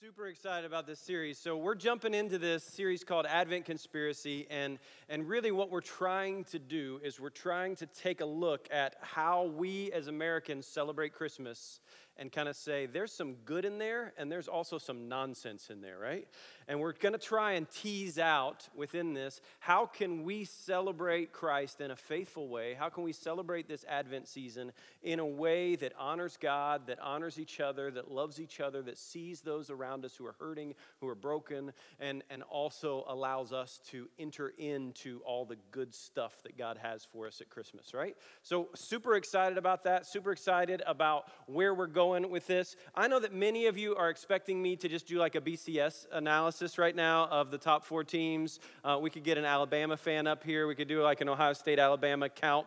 super excited about this series. So we're jumping into this series called Advent Conspiracy, and and really what we're trying to do is we're trying to take a look at how we as Americans celebrate Christmas and kind of say there's some good in there and there's also some nonsense in there, right? And we're going to try and tease out within this how can we celebrate Christ in a faithful way? How can we celebrate this Advent season in a way that honors God, that honors each other, that loves each other, that sees those around us who are hurting, who are broken, and, and also allows us to enter into all the good stuff that God has for us at Christmas, right? So, super excited about that, super excited about where we're going going with this. I know that many of you are expecting me to just do like a BCS analysis right now of the top four teams. Uh, we could get an Alabama fan up here. We could do like an Ohio State Alabama count,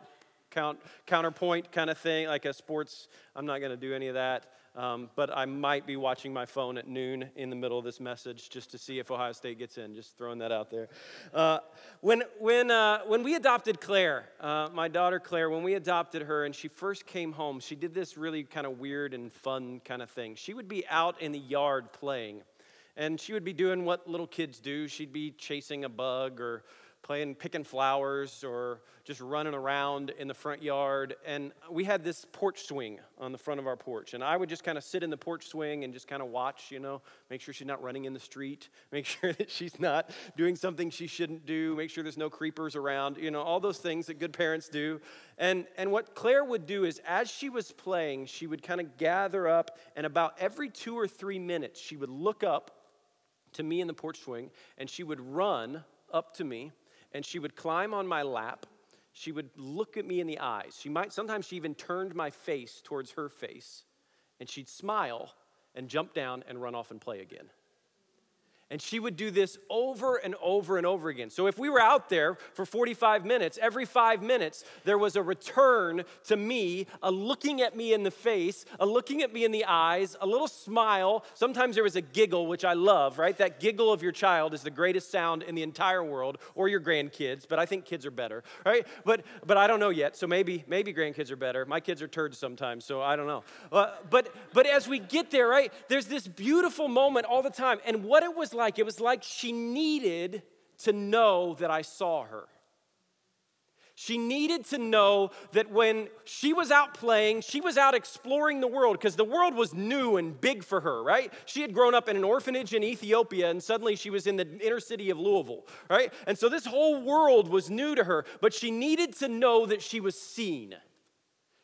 count counterpoint kind of thing, like a sports. I'm not going to do any of that. Um, but I might be watching my phone at noon in the middle of this message just to see if Ohio State gets in. Just throwing that out there. Uh, when, when, uh, when we adopted Claire, uh, my daughter Claire, when we adopted her and she first came home, she did this really kind of weird and fun kind of thing. She would be out in the yard playing, and she would be doing what little kids do. She'd be chasing a bug or playing picking flowers or just running around in the front yard. And we had this porch swing on the front of our porch. And i would just kind of sit in the porch swing and just kind of watch you know make sure she's not running in the street make sure that she's not doing something she shouldn't do make sure there's no creepers around you know all those things that good parents do. And and what claire would do is as she was playing she would kind of gather up and about every two or three minutes she would look up to me in the porch swing and she would run up to me and she would climb on my lap. She would look at me in the eyes. She might sometimes she even turned my face towards her face, and she'd smile and jump down and run off and play again. And she would do this over and over and over again. So if we were out there for 45 minutes, every five minutes, there was a return to me, a looking at me in the face, a looking at me in the eyes, a little smile. Sometimes there was a giggle, which I love, right? That giggle of your child is the greatest sound in the entire world, or your grandkids, but I think kids are better, right? But, but I don't know yet, so maybe, maybe grandkids are better. My kids are turds sometimes, so I don't know. Uh, but, but as we get there, right, there's this beautiful moment all the time. And what it was like like? It was like she needed to know that I saw her. She needed to know that when she was out playing, she was out exploring the world because the world was new and big for her, right? She had grown up in an orphanage in Ethiopia and suddenly she was in the inner city of Louisville, right? And so this whole world was new to her, but she needed to know that she was seen.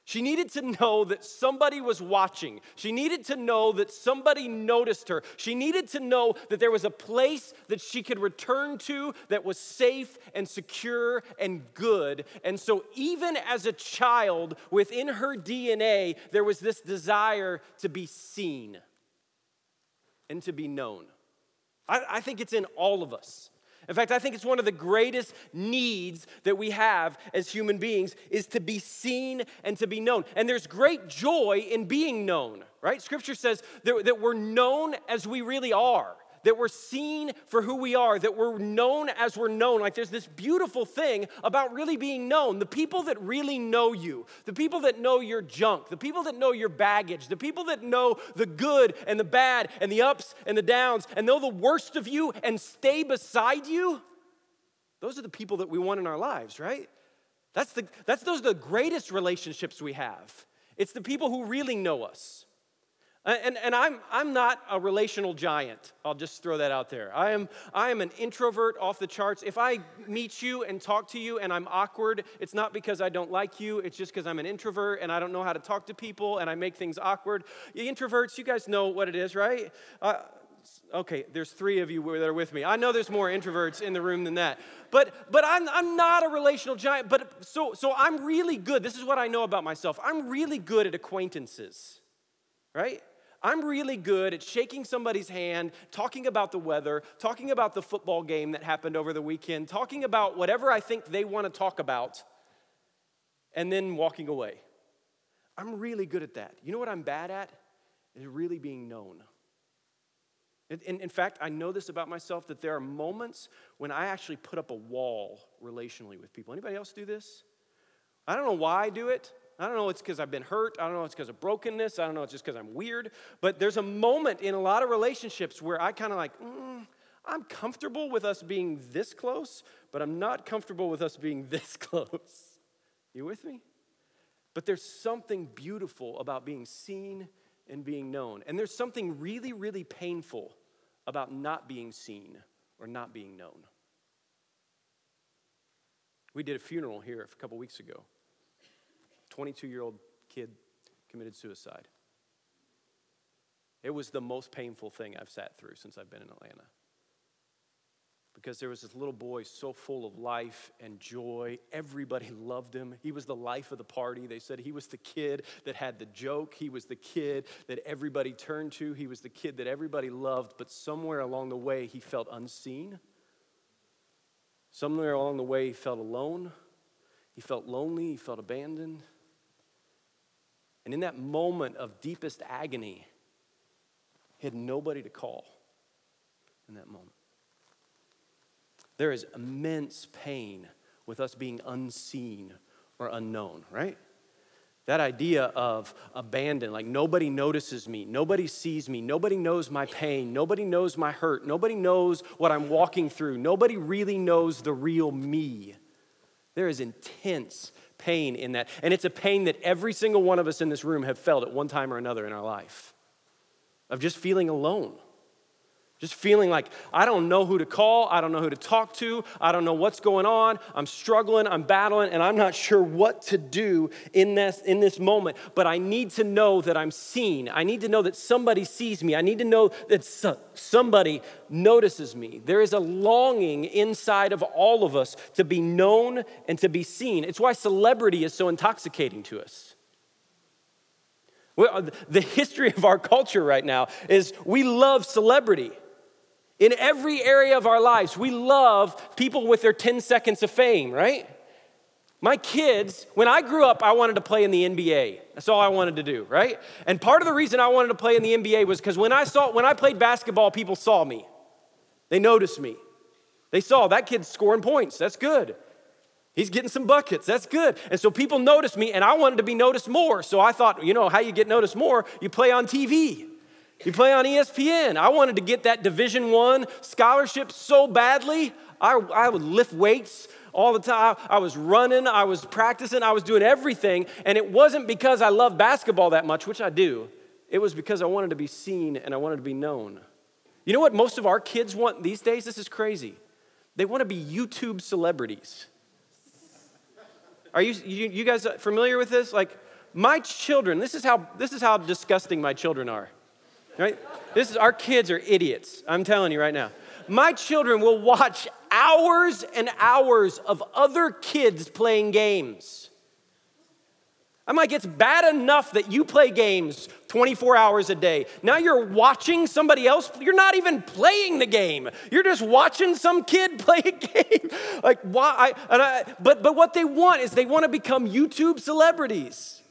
She needed to know that somebody was watching. She needed to know that somebody noticed her. She needed to know that there was a place that she could return to that was safe and secure and good. And so, even as a child, within her DNA, there was this desire to be seen and to be known. I, I think it's in all of us. In fact, I think it's one of the greatest needs that we have as human beings is to be seen and to be known. And there's great joy in being known, right? Scripture says that, we're known as we really are that we're seen for who we are, that we're known as we're known. Like there's this beautiful thing about really being known. The people that really know you, the people that know your junk, the people that know your baggage, the people that know the good and the bad and the ups and the downs and know the worst of you and stay beside you, those are the people that we want in our lives, right? That's the, that's those are the greatest relationships we have. It's the people who really know us. And, and I'm, I'm not a relational giant. I'll just throw that out there. I am, I am an introvert off the charts. If I meet you and talk to you and I'm awkward, it's not because I don't like you, it's just because I'm an introvert and I don't know how to talk to people and I make things awkward. You introverts, you guys know what it is, right? Uh, okay, there's three of you that are with me. I know there's more introverts in the room than that. But but I'm, I'm not a relational giant. But so so I'm really good. This is what I know about myself. I'm really good at acquaintances, right? I'm really good at shaking somebody's hand, talking about the weather, talking about the football game that happened over the weekend, talking about whatever I think they want to talk about, and then walking away. I'm really good at that. You know what I'm bad at? Is really being known. In, in, fact, I know this about myself that there are moments when I actually put up a wall relationally with people. Anybody else do this? I don't know why I do it. I don't know it's because I've been hurt. I don't know it's because of brokenness. I don't know it's just because I'm weird. But there's a moment in a lot of relationships where I kind of like, mm, I'm comfortable with us being this close, but I'm not comfortable with us being this close. You with me? But there's something beautiful about being seen and being known. And there's something really, really painful about not being seen or not being known. We did a funeral here a couple weeks ago. 22 year old kid committed suicide. It was the most painful thing I've sat through since I've been in Atlanta because there was this little boy so full of life and joy. Everybody loved him. He was the life of the party. They said he was the kid that had the joke. He was the kid that everybody turned to. He was the kid that everybody loved, but somewhere along the way, he felt unseen. Somewhere along the way, he felt alone. He felt lonely. He felt abandoned. And in that moment of deepest agony, he had nobody to call in that moment. There is immense pain with us being unseen or unknown, right? That idea of abandon, like nobody notices me, nobody sees me, nobody knows my pain, nobody knows my hurt, nobody knows what I'm walking through, nobody really knows the real me. There is intense pain in that. And it's a pain that every single one of us in this room have felt at one time or another in our life of just feeling alone. Just feeling like I don't know who to call, I don't know who to talk to, I don't know what's going on, I'm struggling, I'm battling, and I'm not sure what to do in this, in this moment. But I need to know that I'm seen. I need to know that somebody sees me. I need to know that somebody notices me. There is a longing inside of all of us to be known and to be seen. It's why celebrity is so intoxicating to us. The history of our culture right now is we love celebrity. In every area of our lives, we love people with their 10 seconds of fame, right? My kids, when I grew up, I wanted to play in the NBA. That's all I wanted to do, right? And part of the reason I wanted to play in the NBA was because when I saw when I played basketball, people saw me. They noticed me. They saw that kid's scoring points. That's good. He's getting some buckets. That's good. And so people noticed me, and I wanted to be noticed more. So I thought, you know, how you get noticed more? You play on TV. You play on ESPN. I wanted to get that Division One scholarship so badly. I, I would lift weights all the time. I was running, I was practicing, I was doing everything. And it wasn't because I love basketball that much, which I do. It was because I wanted to be seen and I wanted to be known. You know what most of our kids want these days? This is crazy. They want to be YouTube celebrities. Are you, you, you guys familiar with this? Like, my children, this is how, this is how disgusting my children are right? This is our kids are idiots. I'm telling you right now. My children will watch hours and hours of other kids playing games. I'm like, it's bad enough that you play games 24 hours a day. Now you're watching somebody else. You're not even playing the game. You're just watching some kid play a game. like, why? I, I, but, but what they want is they want to become YouTube celebrities.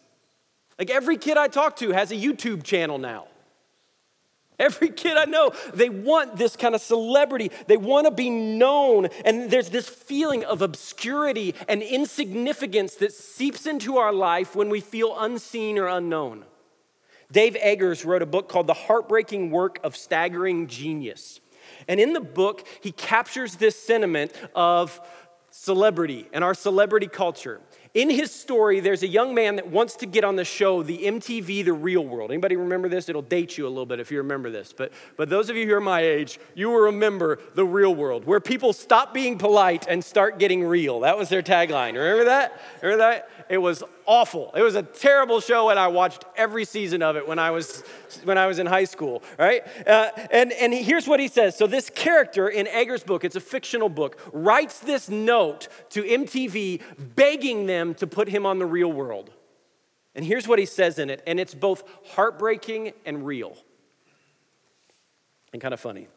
Like every kid I talk to has a YouTube channel now. Every kid I know, they want this kind of celebrity. They want to be known. And there's this feeling of obscurity and insignificance that seeps into our life when we feel unseen or unknown. Dave Eggers wrote a book called The Heartbreaking Work of Staggering Genius. And in the book, he captures this sentiment of celebrity and our celebrity culture. In his story, there's a young man that wants to get on the show, the MTV The Real World. Anybody remember this? It'll date you a little bit if you remember this. But, but those of you who are my age, you will remember The Real World, where people stop being polite and start getting real. That was their tagline. Remember that? Remember that? It was awful. It was a terrible show, and I watched every season of it when I was when I was in high school. Right? Uh, and and here's what he says. So this character in Eggers' book, it's a fictional book, writes this note to MTV, begging them to put him on the real world. And here's what he says in it, and it's both heartbreaking and real, and kind of funny.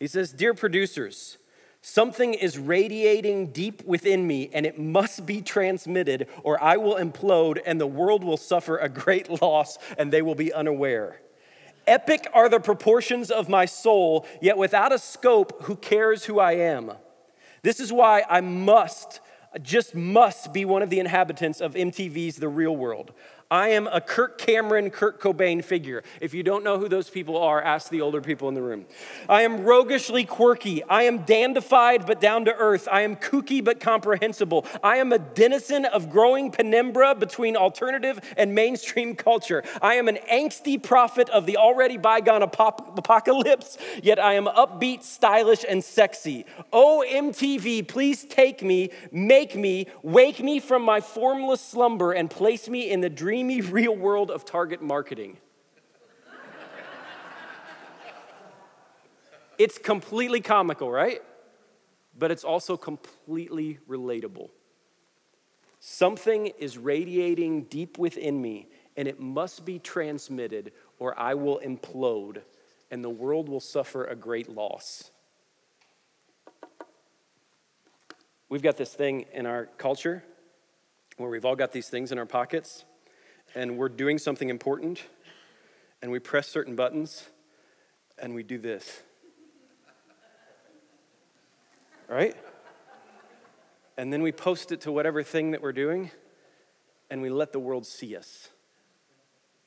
He says, "Dear producers." Something is radiating deep within me, and it must be transmitted, or I will implode, and the world will suffer a great loss, and they will be unaware. Epic are the proportions of my soul, yet without a scope, who cares who I am? This is why I must just must be one of the inhabitants of MTV's The Real World. I am a Kirk Cameron, Kurt Cobain figure. If you don't know who those people are, ask the older people in the room. I am roguishly quirky. I am dandified but down to earth. I am kooky but comprehensible. I am a denizen of growing penumbra between alternative and mainstream culture. I am an angsty prophet of the already bygone apocalypse, yet I am upbeat, stylish, and sexy. Oh, MTV, please take me, make me, wake me from my formless slumber, and place me in the dream real world of target marketing. it's completely comical, right? But it's also completely relatable. Something is radiating deep within me, and it must be transmitted, or I will implode, and the world will suffer a great loss. We've got this thing in our culture where we've all got these things in our pockets and we're doing something important and we press certain buttons and we do this. Right? And then we post it to whatever thing that we're doing and we let the world see us.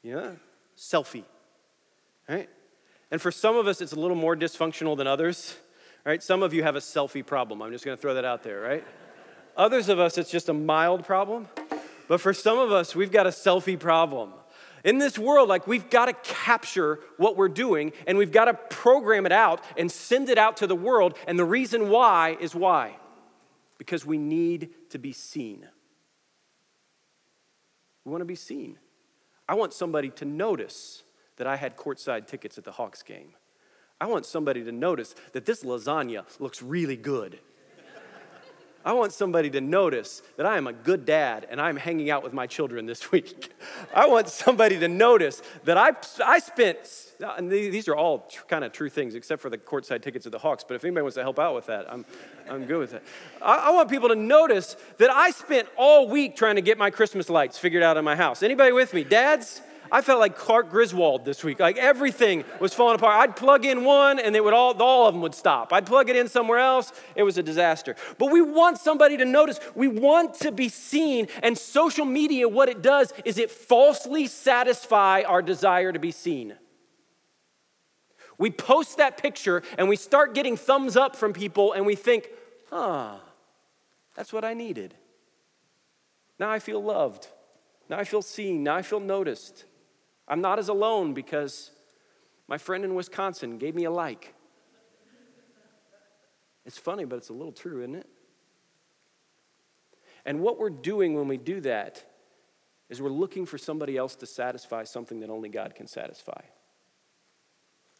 Yeah? Selfie. Right? And for some of us, it's a little more dysfunctional than others. Right? Some of you have a selfie problem. I'm just going to throw that out there, right? Others of us, it's just a mild problem. But for some of us, we've got a selfie problem. In this world, like we've got to capture what we're doing and we've got to program it out and send it out to the world. And the reason why is why? Because we need to be seen. We want to be seen. I want somebody to notice that I had courtside tickets at the Hawks game. I want somebody to notice that this lasagna looks really good. I want somebody to notice that I am a good dad and I'm hanging out with my children this week. I want somebody to notice that I, I spent, and these are all tr- kind of true things except for the courtside tickets of the Hawks, but if anybody wants to help out with that, I'm, I'm good with that. I, I want people to notice that I spent all week trying to get my Christmas lights figured out in my house. Anybody with me? Dads? I felt like Clark Griswold this week. Like everything was falling apart. I'd plug in one and they would all, all of them would stop. I'd plug it in somewhere else. It was a disaster. But we want somebody to notice. We want to be seen. And social media, what it does is it falsely satisfy our desire to be seen. We post that picture and we start getting thumbs up from people and we think, huh, that's what I needed. Now I feel loved. Now I feel seen. Now I feel noticed. I'm not as alone because my friend in Wisconsin gave me a like. It's funny, but it's a little true, isn't it? And what we're doing when we do that is we're looking for somebody else to satisfy something that only God can satisfy.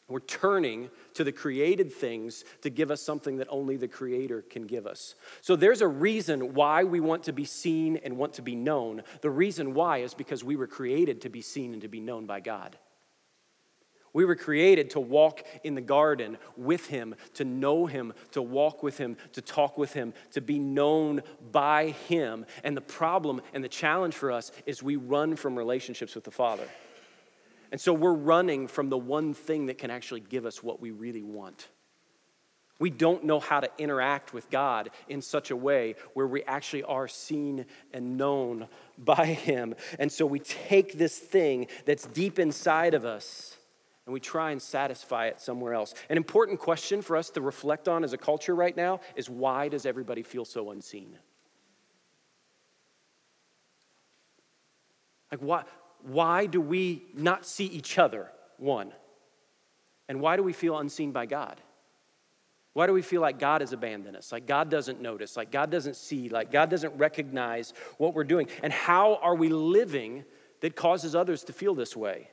We're turning to the created things to give us something that only the Creator can give us. So there's a reason why we want to be seen and want to be known. The reason why is because we were created to be seen and to be known by God. We were created to walk in the garden with Him, to know Him, to walk with Him, to talk with Him, to be known by Him. And the problem and the challenge for us is we run from relationships with the Father. And so we're running from the one thing that can actually give us what we really want. We don't know how to interact with God in such a way where we actually are seen and known by Him. And so we take this thing that's deep inside of us and we try and satisfy it somewhere else. An important question for us to reflect on as a culture right now is why does everybody feel so unseen? Like, why, why do we not see each other? One. And why do we feel unseen by God? Why do we feel like God has abandoned us? Like God doesn't notice, like God doesn't see, like God doesn't recognize what we're doing? And how are we living that causes others to feel this way?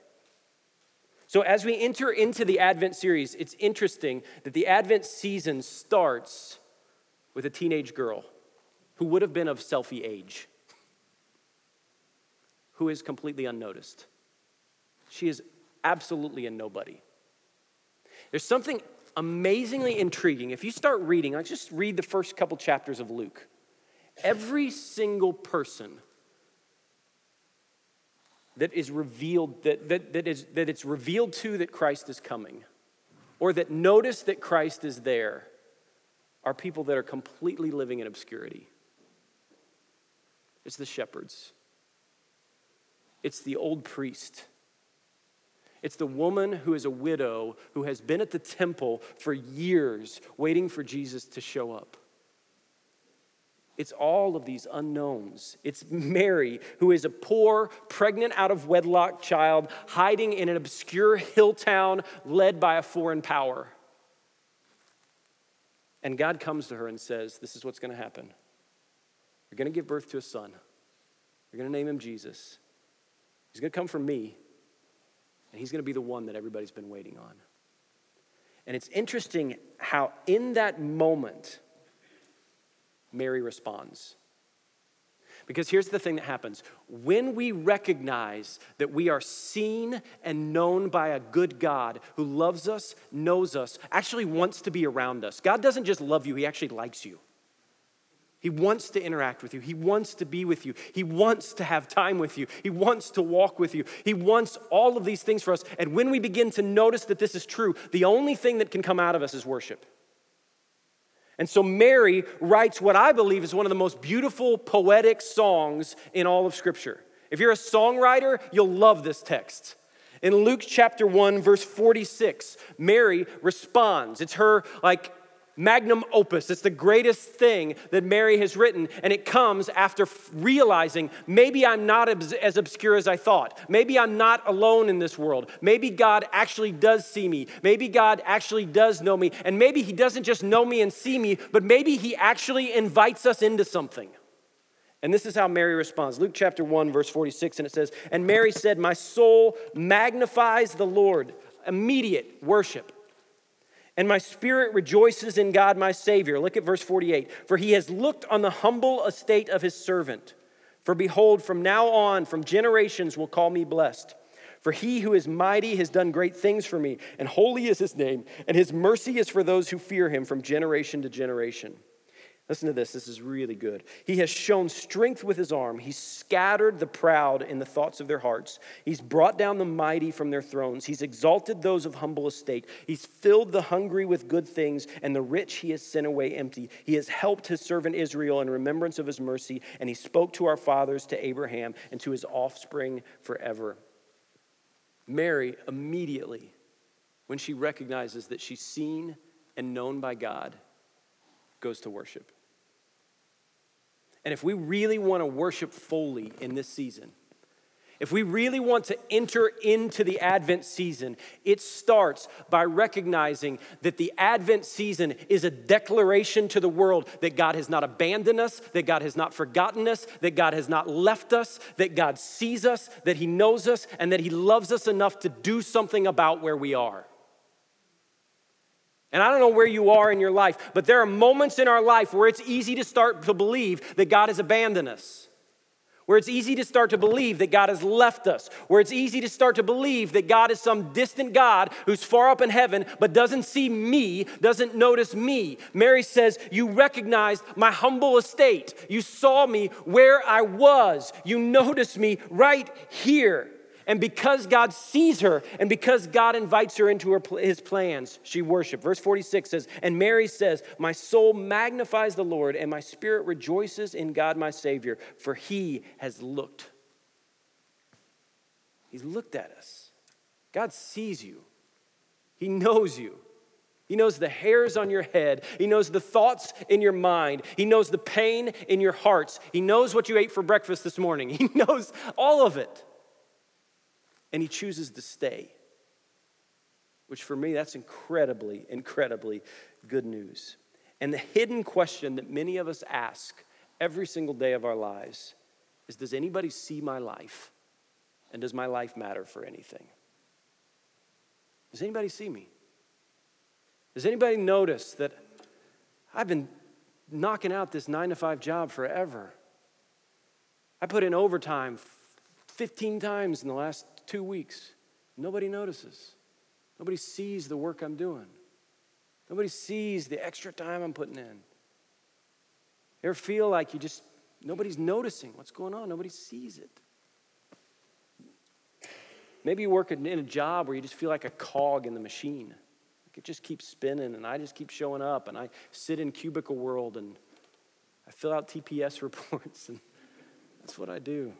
So, as we enter into the Advent series, it's interesting that the Advent season starts with a teenage girl who would have been of selfie age who is completely unnoticed. She is absolutely a nobody. There's something amazingly intriguing. If you start reading, like just read the first couple chapters of Luke. Every single person that is revealed, that, that, that, is, that it's revealed to that Christ is coming, or that notice that Christ is there, are people that are completely living in obscurity. It's the shepherds. It's the old priest. It's the woman who is a widow who has been at the temple for years waiting for Jesus to show up. It's all of these unknowns. It's Mary, who is a poor, pregnant out of wedlock child hiding in an obscure hill town led by a foreign power. And God comes to her and says, This is what's going to happen. You're going to give birth to a son. You're going to name him Jesus. He's going to come from me, and he's going to be the one that everybody's been waiting on. And it's interesting how, in that moment, Mary responds. Because here's the thing that happens when we recognize that we are seen and known by a good God who loves us, knows us, actually wants to be around us. God doesn't just love you, He actually likes you. He wants to interact with you. He wants to be with you. He wants to have time with you. He wants to walk with you. He wants all of these things for us. And when we begin to notice that this is true, the only thing that can come out of us is worship. And so Mary writes what I believe is one of the most beautiful poetic songs in all of Scripture. If you're a songwriter, you'll love this text. In Luke chapter 1, verse 46, Mary responds. It's her like magnum opus. It's the greatest thing that Mary has written, and it comes after realizing maybe I'm not as obscure as I thought. Maybe I'm not alone in this world. Maybe God actually does see me. Maybe God actually does know me. And maybe He doesn't just know me and see me, but maybe He actually invites us into something. And this is how Mary responds. Luke chapter 1, verse 46, and it says, And Mary said, My soul magnifies the Lord. Immediate worship. And my spirit rejoices in God my Savior. Look at verse 48. For he has looked on the humble estate of his servant. For behold, from now on, from generations will call me blessed. For he who is mighty has done great things for me, and holy is his name, and his mercy is for those who fear him from generation to generation. Listen to this, this is really good. He has shown strength with his arm. He's scattered the proud in the thoughts of their hearts. He's brought down the mighty from their thrones. He's exalted those of humble estate. He's filled the hungry with good things, and the rich he has sent away empty. He has helped his servant Israel in remembrance of his mercy, and he spoke to our fathers, to Abraham, and to his offspring forever. Mary, immediately, when she recognizes that she's seen and known by God, goes to worship. And if we really want to worship fully in this season, if we really want to enter into the Advent season, it starts by recognizing that the Advent season is a declaration to the world that God has not abandoned us, that God has not forgotten us, that God has not left us, that God sees us, that He knows us, and that He loves us enough to do something about where we are. And I don't know where you are in your life, but there are moments in our life where it's easy to start to believe that God has abandoned us. Where it's easy to start to believe that God has left us. Where it's easy to start to believe that God is some distant God who's far up in heaven but doesn't see me, doesn't notice me. Mary says, You recognized my humble estate. You saw me where I was. You noticed me right here. And because God sees her and because God invites her into her, his plans, she worshiped. Verse 46 says, And Mary says, My soul magnifies the Lord, and my spirit rejoices in God my Savior, for he has looked. He's looked at us. God sees you, He knows you. He knows the hairs on your head. He knows the thoughts in your mind. He knows the pain in your hearts. He knows what you ate for breakfast this morning. He knows all of it and he chooses to stay. Which for me, that's incredibly, incredibly good news. And the hidden question that many of us ask every single day of our lives is Does anybody see my life? And does my life matter for anything? Does anybody see me? Does anybody notice that I've been knocking out this nine to five job forever? I put in overtime 15 times in the last two weeks. Nobody notices. Nobody sees the work I'm doing. Nobody sees the extra time I'm putting in. You ever feel like you just, nobody's noticing what's going on? Nobody sees it. Maybe you work in a job where you just feel like a cog in the machine. It just keeps spinning, and I just keep showing up, and I sit in cubicle world, and I fill out TPS reports, and That's what I do.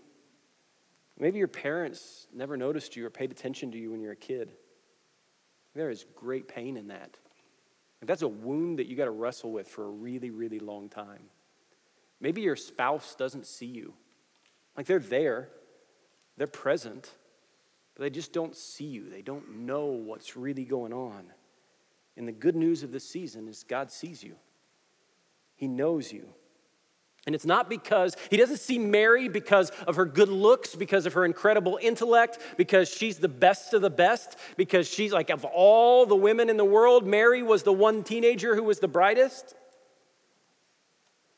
Maybe your parents never noticed you or paid attention to you when you were a kid. There is great pain in that. That's a wound that you got to wrestle with for a really, really long time. Maybe your spouse doesn't see you. Like they're there, they're present, but they just don't see you. They don't know what's really going on. And the good news of this season is God sees you, He knows you. And it's not because he doesn't see Mary because of her good looks, because of her incredible intellect, because she's the best of the best, because she's like, of all the women in the world, Mary was the one teenager who was the brightest.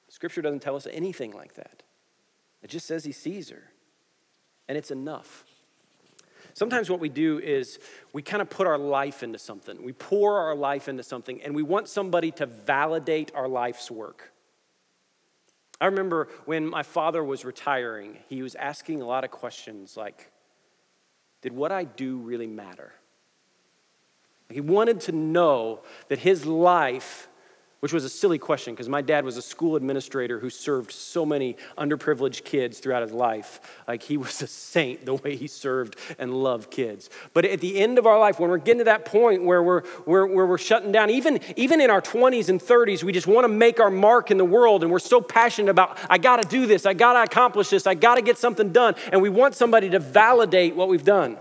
Scripture doesn't tell us anything like that. It just says he sees her, and it's enough. Sometimes what we do is we kind of put our life into something. We pour our life into something, and we want somebody to validate our life's work. I remember when my father was retiring, he was asking a lot of questions like, Did what I do really matter? He wanted to know that his life which was a silly question because my dad was a school administrator who served so many underprivileged kids throughout his life. Like he was a saint the way he served and loved kids. But at the end of our life, when we're getting to that point where we're, where, where we're shutting down, even, even in our 20s and 30s, we just want to make our mark in the world and we're so passionate about, I got to do this, I got to accomplish this, I got to get something done, and we want somebody to validate what we've done.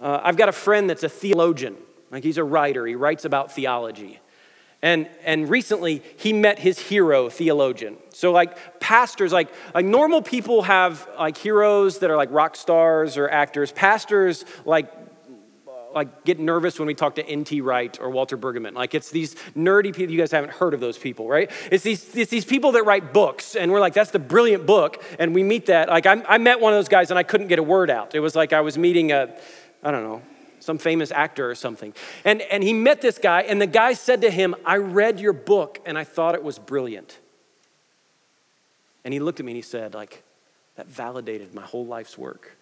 Uh, I've got a friend that's a theologian, like he's a writer, he writes about theology. And, and recently, he met his hero theologian. So, like pastors, like, like normal people have like heroes that are like rock stars or actors. Pastors, like, like get nervous when we talk to N.T. Wright or Walter Brueggemann. Like it's these nerdy people. You guys haven't heard of those people, right? It's these, it's these people that write books, and we're like, that's the brilliant book. And we meet that. Like I, I met one of those guys, and I couldn't get a word out. It was like I was meeting a, I don't know, some famous actor or something. And, and he met this guy, and the guy said to him, I read your book and I thought it was brilliant. And he looked at me and he said, like, that validated my whole life's work.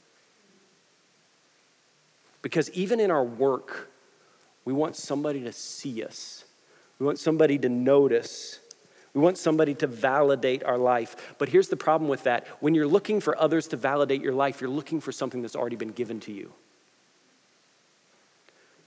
Because even in our work, we want somebody to see us. We want somebody to notice. We want somebody to validate our life. But here's the problem with that when you're looking for others to validate your life, you're looking for something that's already been given to you.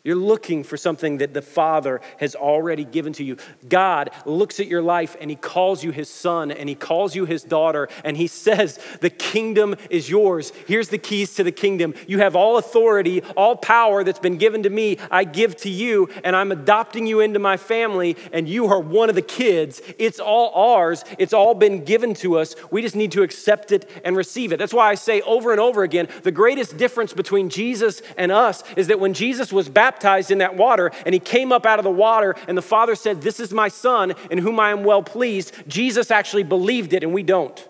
You're looking for something that the Father has already given to you. God looks at your life and He calls you His son and He calls you His daughter and He says, The kingdom is yours. Here's the keys to the kingdom. You have all authority, all power that's been given to me, I give to you, and I'm adopting you into my family, and you are one of the kids. It's all ours, it's all been given to us. We just need to accept it and receive it. That's why I say over and over again the greatest difference between Jesus and us is that when Jesus was baptized, baptized in that water, and he came up out of the water, and the Father said, This is my Son in whom I am well pleased. Jesus actually believed it, and we don't.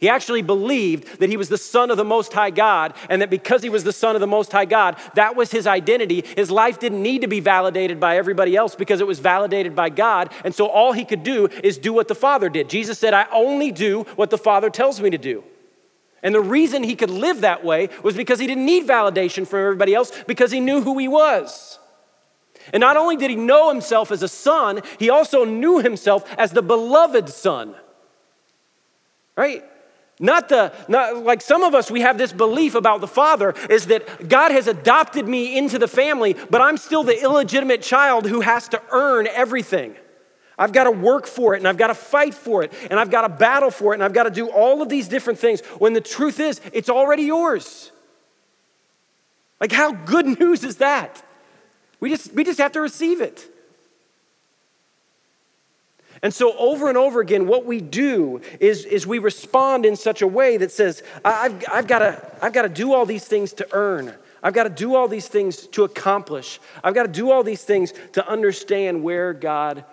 He actually believed that he was the Son of the Most High God, and that because he was the Son of the Most High God, that was his identity. His life didn't need to be validated by everybody else because it was validated by God. And so all he could do is do what the Father did. Jesus said, I only do what the Father tells me to do. And the reason he could live that way was because he didn't need validation from everybody else because he knew who he was. And not only did he know himself as a son, he also knew himself as the beloved son. Right? Not the, not like some of us, we have this belief about the Father is that God has adopted me into the family, but I'm still the illegitimate child who has to earn everything. I've got to work for it and I've got to fight for it and I've got to battle for it and I've got to do all of these different things when the truth is, it's already yours. Like, how good news is that? We just, we just have to receive it. And so, over and over again, what we do is, is we respond in such a way that says, I've, I've got to, I've to do all these things to earn. I've got to do all these things to accomplish. I've got to do all these things to understand where God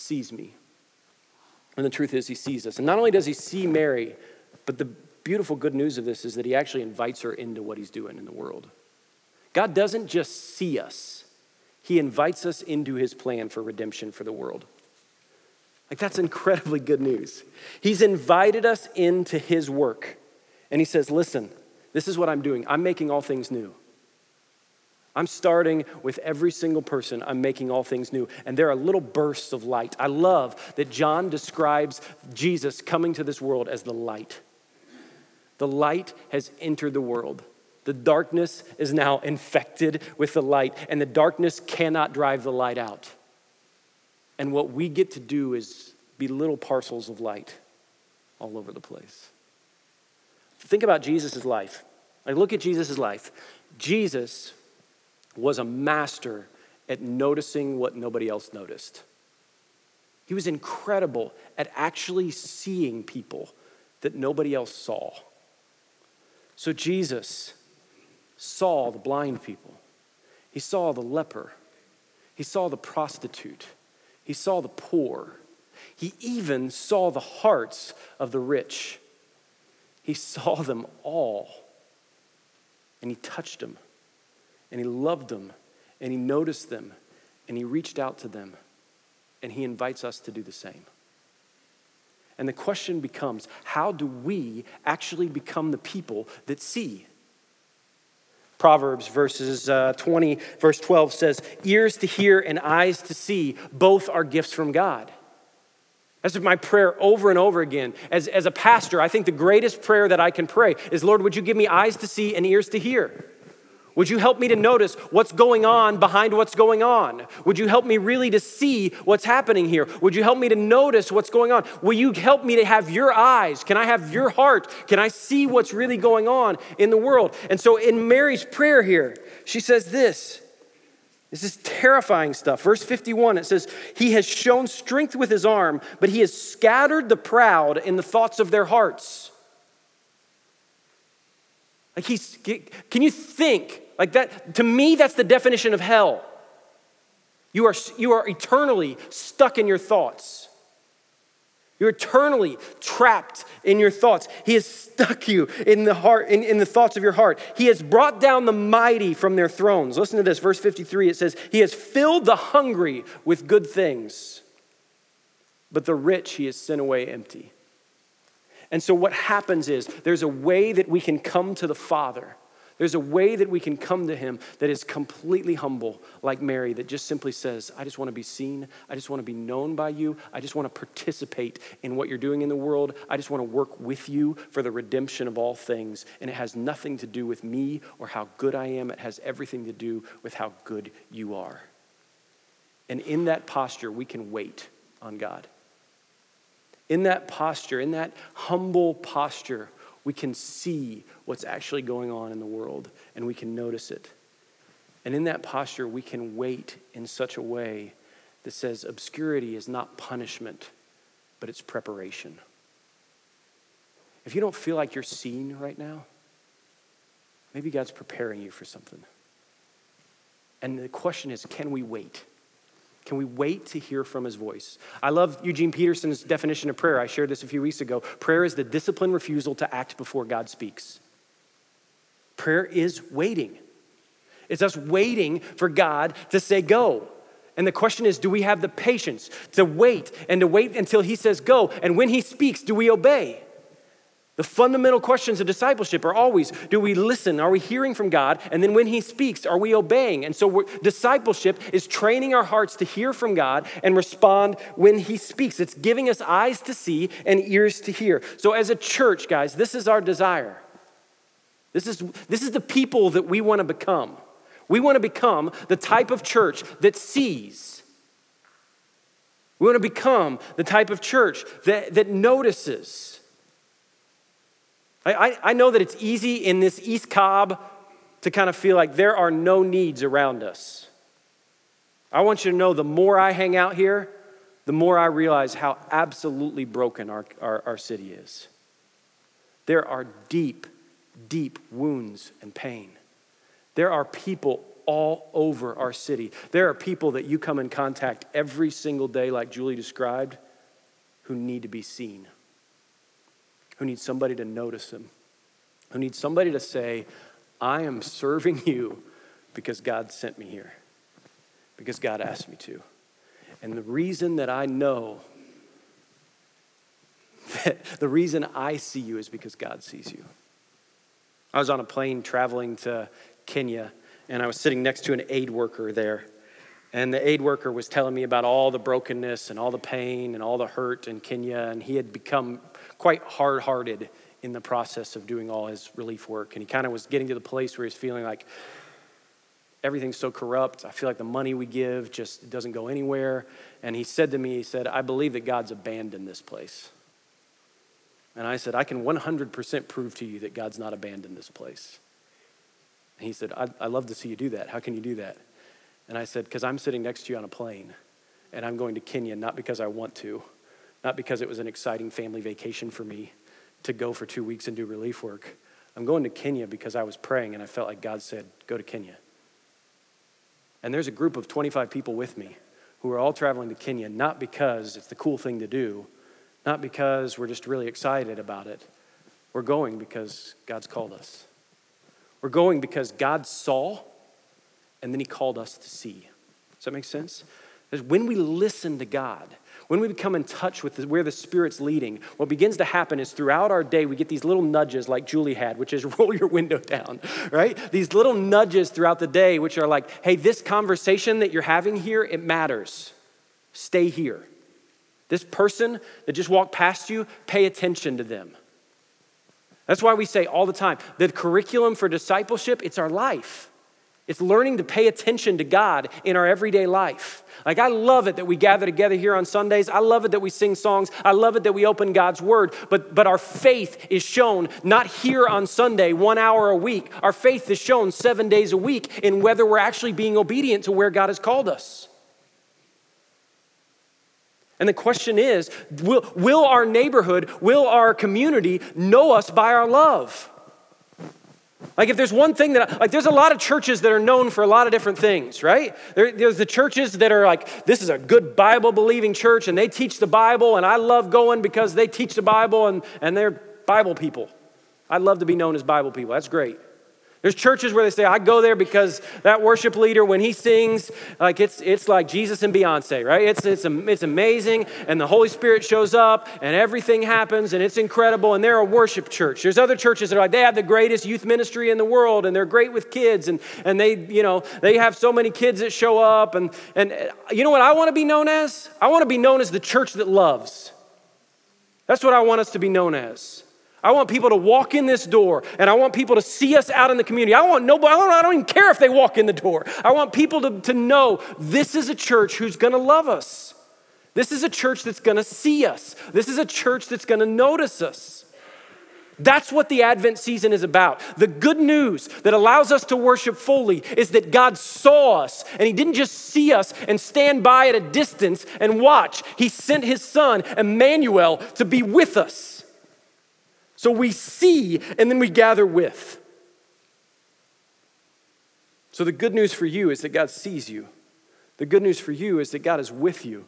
sees me. And the truth is, he sees us. And not only does he see Mary, but the beautiful good news of this is that he actually invites her into what he's doing in the world. God doesn't just see us, he invites us into his plan for redemption for the world. Like, that's incredibly good news. He's invited us into his work. And he says, Listen, this is what I'm doing. I'm making all things new. I'm starting with every single person. I'm making all things new. And there are little bursts of light. I love that John describes Jesus coming to this world as the light. The light has entered the world. The darkness is now infected with the light, and the darkness cannot drive the light out. And what we get to do is be little parcels of light all over the place. Think about Jesus' life. I look at Jesus' life. Jesus was a master at noticing what nobody else noticed. He was incredible at actually seeing people that nobody else saw. So Jesus saw the blind people, he saw the leper, he saw the prostitute, he saw the poor, he even saw the hearts of the rich. He saw them all, and he touched them and he loved them and he noticed them and he reached out to them and he invites us to do the same. And the question becomes how do we actually become the people that see? Proverbs verses uh, 20, verse 12 says, Ears to hear and eyes to see, both are gifts from God. That's my prayer over and over again. As, as a pastor, I think the greatest prayer that I can pray is, Lord, would you give me eyes to see and ears to hear? Would you help me to notice what's going on behind what's going on? Would you help me really to see what's happening here? Would you help me to notice what's going on? Will you help me to have your eyes? Can I have your heart? Can I see what's really going on in the world? And so in Mary's prayer here, she says this. This is terrifying stuff. Verse 51, it says, He has shown strength with his arm, but he has scattered the proud in the thoughts of their hearts. Like he's, can you think like that, to me, that's the definition of hell. You are, you are eternally stuck in your thoughts. You're eternally trapped in your thoughts. He has stuck you in the heart, in, in the thoughts of your heart. He has brought down the mighty from their thrones. Listen to this, verse 53. It says, He has filled the hungry with good things, but the rich he has sent away empty. And so what happens is there's a way that we can come to the Father there's a way that we can come to Him that is completely humble, like Mary, that just simply says, I just want to be seen. I just want to be known by you. I just want to participate in what you're doing in the world. I just want to work with you for the redemption of all things. And it has nothing to do with me or how good I am, it has everything to do with how good you are. And in that posture, we can wait on God. In that posture, in that humble posture, we can see what's actually going on in the world and we can notice it. And in that posture, we can wait in such a way that says obscurity is not punishment, but it's preparation. If you don't feel like you're seen right now, maybe God's preparing you for something. And the question is can we wait? Can we wait to hear from his voice? I love Eugene Peterson's definition of prayer. I shared this a few weeks ago. Prayer is the disciplined refusal to act before God speaks. Prayer is waiting. It's us waiting for God to say go. And the question is do we have the patience to wait and to wait until he says go? And when he speaks, do we obey? The fundamental questions of discipleship are always do we listen? Are we hearing from God? And then when He speaks, are we obeying? And so discipleship is training our hearts to hear from God and respond when He speaks. It's giving us eyes to see and ears to hear. So, as a church, guys, this is our desire. This is, this is the people that we want to become. We want to become the type of church that sees. We want to become the type of church that, that notices I, I, know that it's easy in this East Cobb to kind of feel like there are no needs around us. I want you to know the more I hang out here, the more I realize how absolutely broken our, our, our city is. There are deep, deep wounds and pain. There are people all over our city. There are people that you come in contact every single day, like Julie described, who need to be seen who need somebody to notice them, who need somebody to say, I am serving you because God sent me here, because God asked me to. And the reason that I know that the reason I see you is because God sees you. I was on a plane traveling to Kenya and I was sitting next to an aid worker there. And the aid worker was telling me about all the brokenness and all the pain and all the hurt in Kenya. And he had become quite hard hearted in the process of doing all his relief work. And he kind of was getting to the place where he's feeling like everything's so corrupt. I feel like the money we give just doesn't go anywhere. And he said to me, he said, I believe that God's abandoned this place. And I said, I can 100% prove to you that God's not abandoned this place. And he said, I'd, I'd love to see you do that. How can you do that? And I said, Because I'm sitting next to you on a plane, and I'm going to Kenya not because I want to, not because it was an exciting family vacation for me to go for two weeks and do relief work. I'm going to Kenya because I was praying and I felt like God said, Go to Kenya. And there's a group of 25 people with me who are all traveling to Kenya, not because it's the cool thing to do, not because we're just really excited about it. We're going because God's called us. We're going because God saw and then He called us to see. Does that make sense? Because when we listen to God, when we become in touch with where the Spirit's leading, what begins to happen is throughout our day, we get these little nudges like Julie had, which is roll your window down, right? These little nudges throughout the day, which are like, hey, this conversation that you're having here, it matters. Stay here. This person that just walked past you, pay attention to them. That's why we say all the time the curriculum for discipleship, it's our life. It's learning to pay attention to God in our everyday life. Like, I love it that we gather together here on Sundays. I love it that we sing songs. I love it that we open God's Word. But, but our faith is shown not here on Sunday, one hour a week. Our faith is shown seven days a week in whether we're actually being obedient to where God has called us. And the question is will, will our neighborhood, will our community know us by our love? Like, if there's one thing that, like, there's a lot of churches that are known for a lot of different things, right? There, there's the churches that are like, this is a good Bible believing church and they teach the Bible, and I love going because they teach the Bible and, and they're Bible people. I'd love to be known as Bible people. That's great. There's churches where they say, I go there because that worship leader, when he sings, like it's, it's like Jesus and Beyonce, right? It's, it's, it's amazing, and the Holy Spirit shows up, and everything happens, and it's incredible, and they're a worship church. There's other churches that are like, they have the greatest youth ministry in the world, and they're great with kids, and, and they, you know, they have so many kids that show up, and, and uh, you know what I want to be known as? I want to be known as the church that loves. That's what I want us to be known as. I want people to walk in this door and I want people to see us out in the community. I want nobody, I don't, I don't even care if they walk in the door. I want people to, to know this is a church who's gonna love us. This is a church that's gonna see us. This is a church that's gonna notice us. That's what the Advent season is about. The good news that allows us to worship fully is that God saw us, and He didn't just see us and stand by at a distance and watch. He sent His Son, Emmanuel, to be with us. So we see and then we gather with. So the good news for you is that God sees you. The good news for you is that God is with you.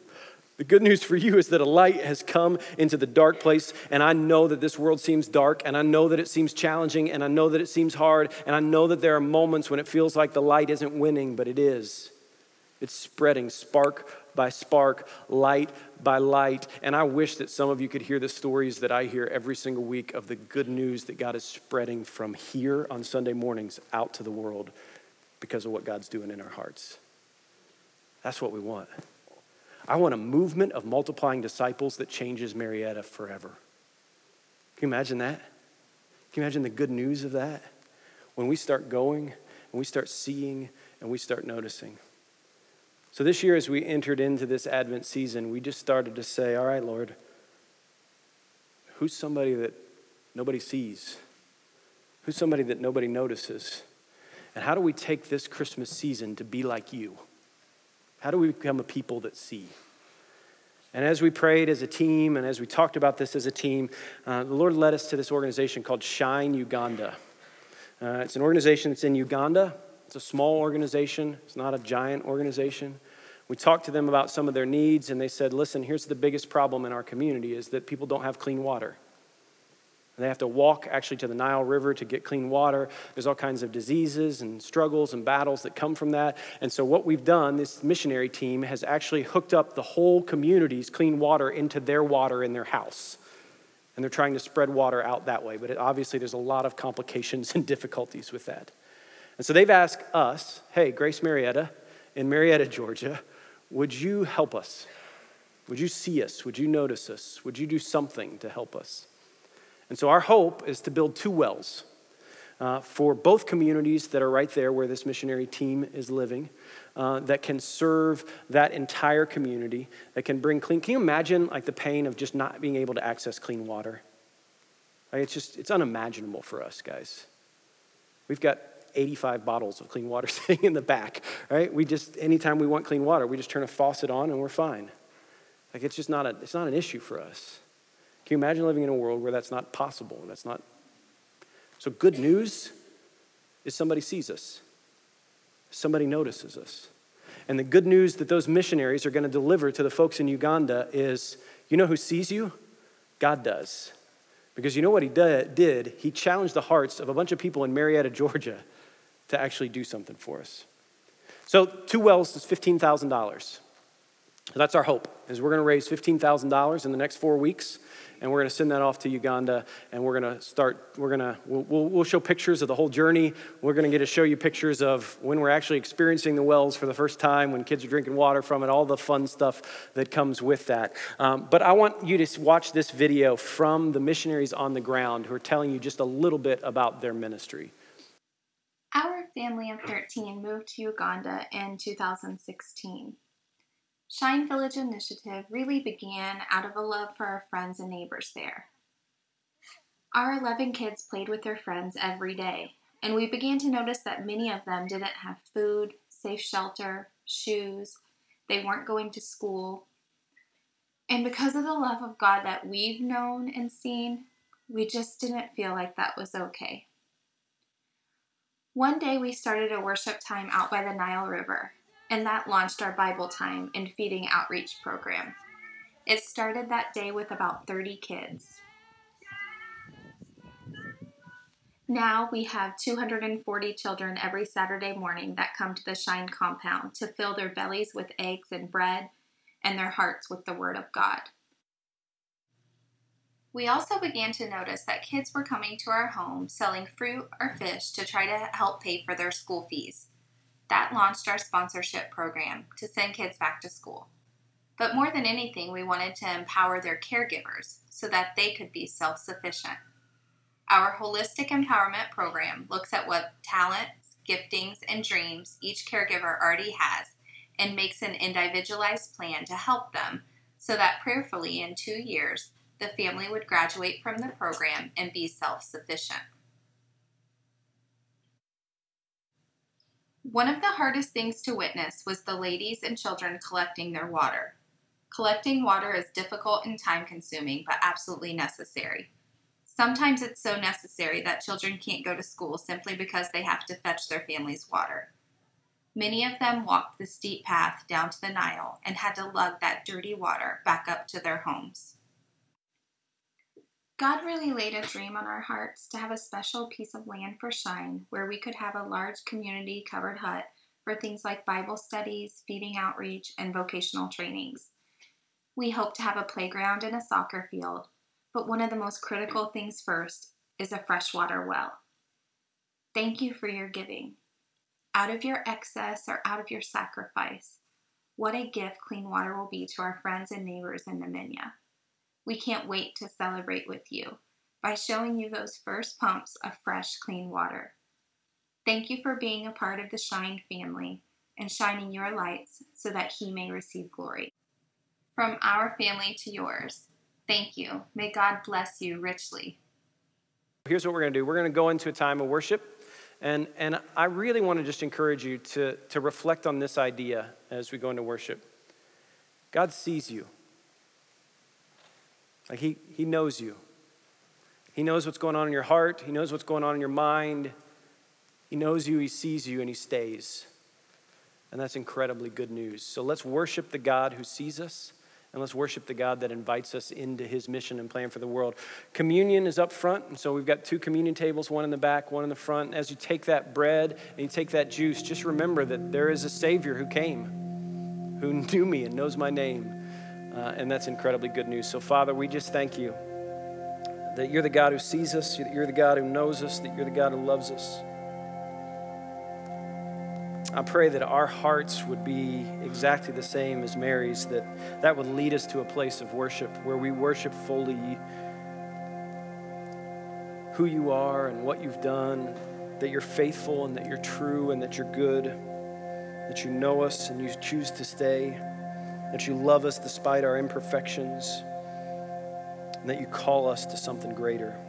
The good news for you is that a light has come into the dark place, and I know that this world seems dark, and I know that it seems challenging, and I know that it seems hard, and I know that there are moments when it feels like the light isn't winning, but it is. It's spreading spark by spark, light by light. And I wish that some of you could hear the stories that I hear every single week of the good news that God is spreading from here on Sunday mornings out to the world because of what God's doing in our hearts. That's what we want. I want a movement of multiplying disciples that changes Marietta forever. Can you imagine that? Can you imagine the good news of that? When we start going and we start seeing and we start noticing. So this year, as we entered into this Advent season, we just started to say, All right, Lord, who's somebody that nobody sees? Who's somebody that nobody notices? And how do we take this Christmas season to be like you? How do we become a people that see? And as we prayed as a team and as we talked about this as a team, uh, the Lord led us to this organization called Shine Uganda. Uh, it's an organization that's in Uganda. It's a small organization, it's not a giant organization. We talked to them about some of their needs, and they said, Listen, here's the biggest problem in our community is that people don't have clean water. They have to walk actually to the Nile River to get clean water. There's all kinds of diseases and struggles and battles that come from that. And so, what we've done, this missionary team has actually hooked up the whole community's clean water into their water in their house. And they're trying to spread water out that way. But it, obviously, there's a lot of complications and difficulties with that. And so they've asked us, hey, Grace Marietta in Marietta, Georgia, would you help us? Would you see us? Would you notice us? Would you do something to help us? And so our hope is to build two wells uh, for both communities that are right there where this missionary team is living. Uh, that can serve that entire community, that can bring clean. Can you imagine like the pain of just not being able to access clean water? Like, it's just, it's unimaginable for us, guys. We've got 85 bottles of clean water sitting in the back, right? We just, anytime we want clean water, we just turn a faucet on and we're fine. Like, it's just not, a, it's not an issue for us. Can you imagine living in a world where that's not possible? That's not. So, good news is somebody sees us somebody notices us. And the good news that those missionaries are going to deliver to the folks in Uganda is you know who sees you? God does. Because you know what he did? He challenged the hearts of a bunch of people in Marietta, Georgia, to actually do something for us. So, two wells is $15,000. That's our hope, is we're going to raise $15,000 in the next four weeks and we're going to send that off to Uganda, and we're going to start. We're going to we'll, we'll show pictures of the whole journey. We're going to get to show you pictures of when we're actually experiencing the wells for the first time, when kids are drinking water from it, all the fun stuff that comes with that. Um, but I want you to watch this video from the missionaries on the ground who are telling you just a little bit about their ministry. Our family of 13 moved to Uganda in 2016. Shine Village Initiative really began out of a love for our friends and neighbors there. Our 11 kids played with their friends every day, and we began to notice that many of them didn't have food, safe shelter, shoes, they weren't going to school. And because of the love of God that we've known and seen, we just didn't feel like that was okay. One day we started a worship time out by the Nile River, and that launched our Bible Time and Feeding Outreach program. It started that day with about 30 kids. Now we have 240 children every Saturday morning that come to the Shine compound to fill their bellies with eggs and bread and their hearts with the Word of God. We also began to notice that kids were coming to our home selling fruit or fish to try to help pay for their school fees. That launched our sponsorship program to send kids back to school. But more than anything, we wanted to empower their caregivers so that they could be self sufficient. Our holistic empowerment program looks at what talents, giftings, and dreams each caregiver already has and makes an individualized plan to help them so that prayerfully in two years, the family would graduate from the program and be self sufficient. One of the hardest things to witness was the ladies and children collecting their water. Collecting water is difficult and time consuming, but absolutely necessary. Sometimes it's so necessary that children can't go to school simply because they have to fetch their family's water. Many of them walked the steep path down to the Nile and had to lug that dirty water back up to their homes. God really laid a dream on our hearts to have a special piece of land for Shine where we could have a large community covered hut for things like Bible studies, feeding outreach, and vocational trainings. We hope to have a playground and a soccer field, but one of the most critical things first is a freshwater well. Thank you for your giving. Out of your excess or out of your sacrifice, what a gift clean water will be to our friends and neighbors in Namibia. We can't wait to celebrate with you by showing you those first pumps of fresh, clean water. Thank you for being a part of the Shine family and shining your lights so that He may receive glory. From our family to yours, thank you. May God bless you richly. Here's what we're going to do we're going to go into a time of worship. And, and I really want to just encourage you to, to reflect on this idea as we go into worship. God sees you. Like he, he knows you. He knows what's going on in your heart. He knows what's going on in your mind. He knows you, He sees you, and He stays. And that's incredibly good news. So let's worship the God who sees us, and let's worship the God that invites us into His mission and plan for the world. Communion is up front, and so we've got two communion tables, one in the back, one in the front. As you take that bread and you take that juice, just remember that there is a Savior who came, who knew me and knows my name uh, and that's incredibly good news. So, Father, we just thank you that you're the God who sees us, that you're the God who knows us, that you're the God who loves us. I pray that our hearts would be exactly the same as Mary's, that that would lead us to a place of worship where we worship fully who you are and what you've done, that you're faithful and that you're true and that you're good, that you know us and you choose to stay, that you love us despite our imperfections, and that you call us to something greater.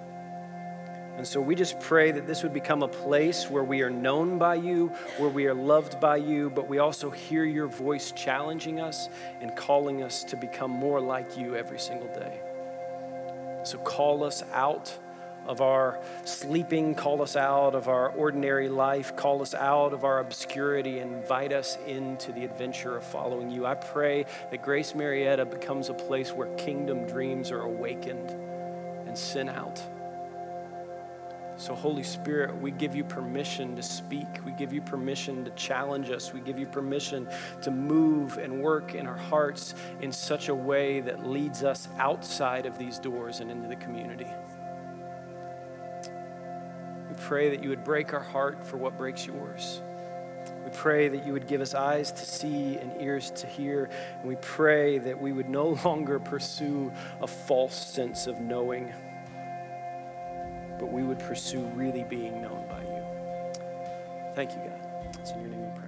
And so we just pray that this would become a place where we are known by you, where we are loved by you, but we also hear your voice challenging us and calling us to become more like you every single day. So call us out of our sleeping, call us out of our ordinary life, call us out of our obscurity, and invite us into the adventure of following you. I pray that Grace Marietta becomes a place where kingdom dreams are awakened and sent out. So, Holy Spirit, we give you permission to speak. We give you permission to challenge us. We give you permission to move and work in our hearts in such a way that leads us outside of these doors and into the community. We pray that you would break our heart for what breaks yours. We pray that you would give us eyes to see and ears to hear. And we pray that we would no longer pursue a false sense of knowing but we would pursue really being known by you. Thank you, God. It's in your name we pray.